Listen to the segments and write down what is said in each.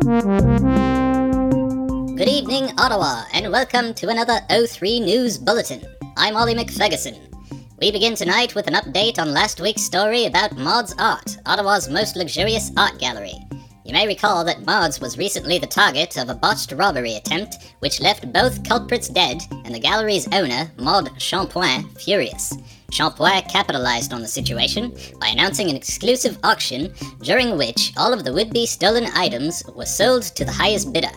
Good evening, Ottawa, and welcome to another O3 News Bulletin. I'm Ollie McFerguson. We begin tonight with an update on last week's story about Maud's Art, Ottawa's most luxurious art gallery. You may recall that Maud's was recently the target of a botched robbery attempt, which left both culprits dead and the gallery's owner, Maud Champoint, furious. Champoint capitalized on the situation by announcing an exclusive auction during which all of the would be stolen items were sold to the highest bidder.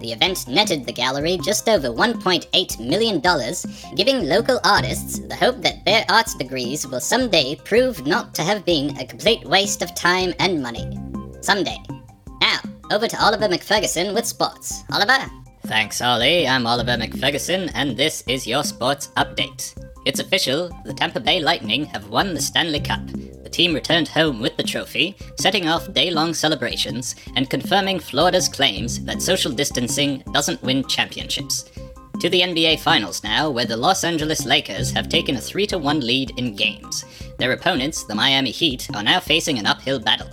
The event netted the gallery just over $1.8 million, giving local artists the hope that their arts degrees will someday prove not to have been a complete waste of time and money. Someday. Now, over to Oliver McFerguson with sports. Oliver? Thanks, Ollie. I'm Oliver McFerguson, and this is your sports update. It's official, the Tampa Bay Lightning have won the Stanley Cup. The team returned home with the trophy, setting off day long celebrations and confirming Florida's claims that social distancing doesn't win championships. To the NBA Finals now, where the Los Angeles Lakers have taken a 3 1 lead in games. Their opponents, the Miami Heat, are now facing an uphill battle.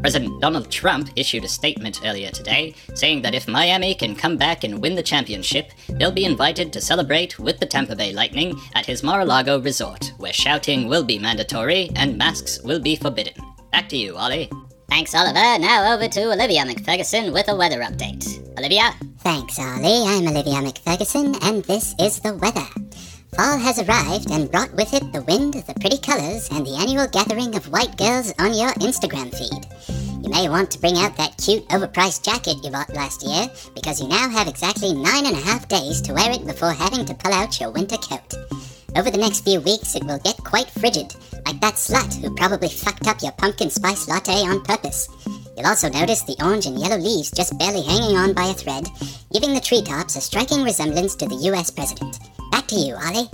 President Donald Trump issued a statement earlier today saying that if Miami can come back and win the championship, they'll be invited to celebrate with the Tampa Bay Lightning at his Mar a Lago resort, where shouting will be mandatory and masks will be forbidden. Back to you, Ollie. Thanks, Oliver. Now over to Olivia McFerguson with a weather update. Olivia? Thanks, Ollie. I'm Olivia McFerguson, and this is the weather. Fall has arrived and brought with it the wind, the pretty colors, and the annual gathering of white girls on your Instagram feed. You may want to bring out that cute, overpriced jacket you bought last year, because you now have exactly nine and a half days to wear it before having to pull out your winter coat. Over the next few weeks, it will get quite frigid, like that slut who probably fucked up your pumpkin spice latte on purpose. You'll also notice the orange and yellow leaves just barely hanging on by a thread, giving the treetops a striking resemblance to the US president. To you, Ollie.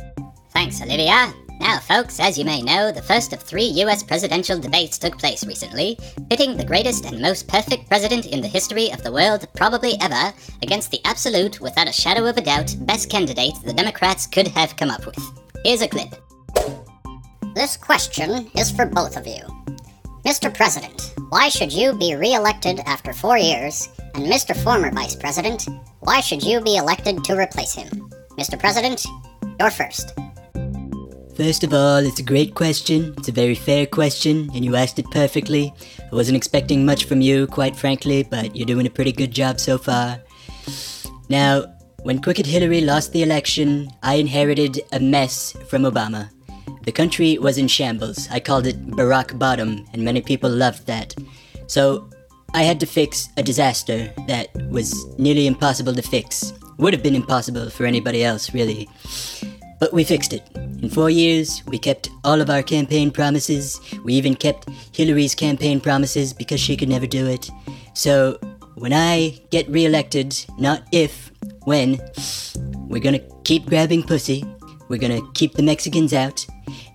Thanks, Olivia. Now, folks, as you may know, the first of three US presidential debates took place recently, pitting the greatest and most perfect president in the history of the world, probably ever, against the absolute, without a shadow of a doubt, best candidate the Democrats could have come up with. Here's a clip. This question is for both of you. Mr. President, why should you be re elected after four years? And Mr. Former Vice President, why should you be elected to replace him? Mr. President, you're first. First of all, it's a great question. It's a very fair question, and you asked it perfectly. I wasn't expecting much from you, quite frankly, but you're doing a pretty good job so far. Now, when Crooked Hillary lost the election, I inherited a mess from Obama. The country was in shambles. I called it Barack Bottom, and many people loved that. So, I had to fix a disaster that was nearly impossible to fix. Would have been impossible for anybody else, really. But we fixed it. In four years, we kept all of our campaign promises. We even kept Hillary's campaign promises because she could never do it. So, when I get reelected, not if, when, we're gonna keep grabbing pussy, we're gonna keep the Mexicans out,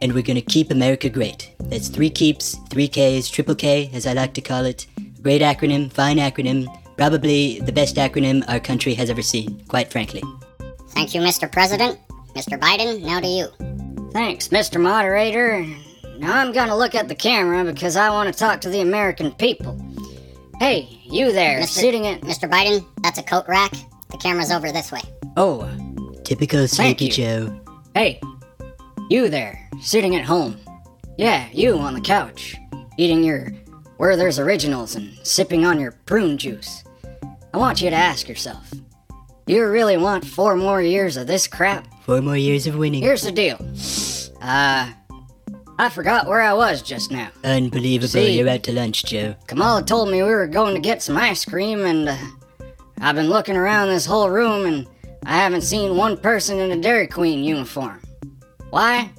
and we're gonna keep America great. That's three keeps, three Ks, triple K, as I like to call it. Great acronym, fine acronym, probably the best acronym our country has ever seen, quite frankly. Thank you, Mr. President. Mr. Biden, now to you. Thanks, Mr. Moderator. Now I'm gonna look at the camera because I want to talk to the American people. Hey, you there, Mr. sitting at. Mr. Biden, that's a coat rack. The camera's over this way. Oh, Typical Thank Sleepy you. Joe. hey, you there, sitting at home. Yeah, you on the couch, eating your Werther's Originals and sipping on your prune juice. I want you to ask yourself do you really want four more years of this crap? Four more years of winning. Here's the deal. Uh, I forgot where I was just now. Unbelievable, See- you're out to lunch, Joe. Kamala told me we were going to get some ice cream, and uh, I've been looking around this whole room and I haven't seen one person in a Dairy Queen uniform. Why?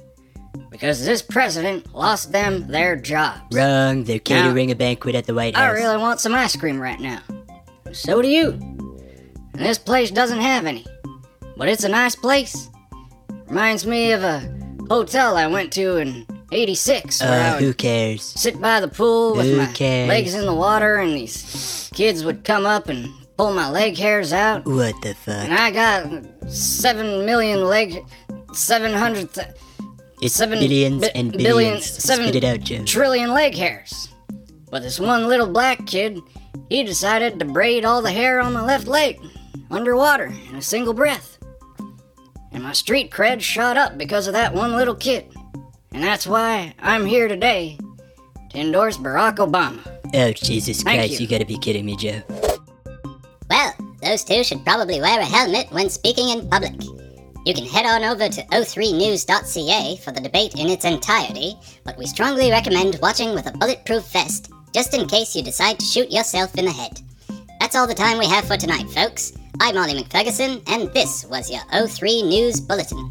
Because this president lost them their jobs. Wrong, they're catering a banquet at the White House. I really want some ice cream right now. So do you. And this place doesn't have any. But it's a nice place. Reminds me of a hotel I went to in 86 where Uh, who cares? sit by the pool with Who my cares? legs in the water, and these kids would come up and pull my leg hairs out. What the fuck? And I got seven million leg, seven hundred, th- It's seven billions bi- and billion- billions. seven Spit it out, Joe. trillion leg hairs. But this one little black kid, he decided to braid all the hair on my left leg underwater in a single breath. And my street cred shot up because of that one little kid. And that's why I'm here today to endorse Barack Obama. Oh, Jesus Thank Christ, you. you gotta be kidding me, Joe. Well, those two should probably wear a helmet when speaking in public. You can head on over to o3news.ca for the debate in its entirety, but we strongly recommend watching with a bulletproof vest, just in case you decide to shoot yourself in the head. That's all the time we have for tonight, folks. I'm Ollie McFerguson, and this was your O3 News Bulletin.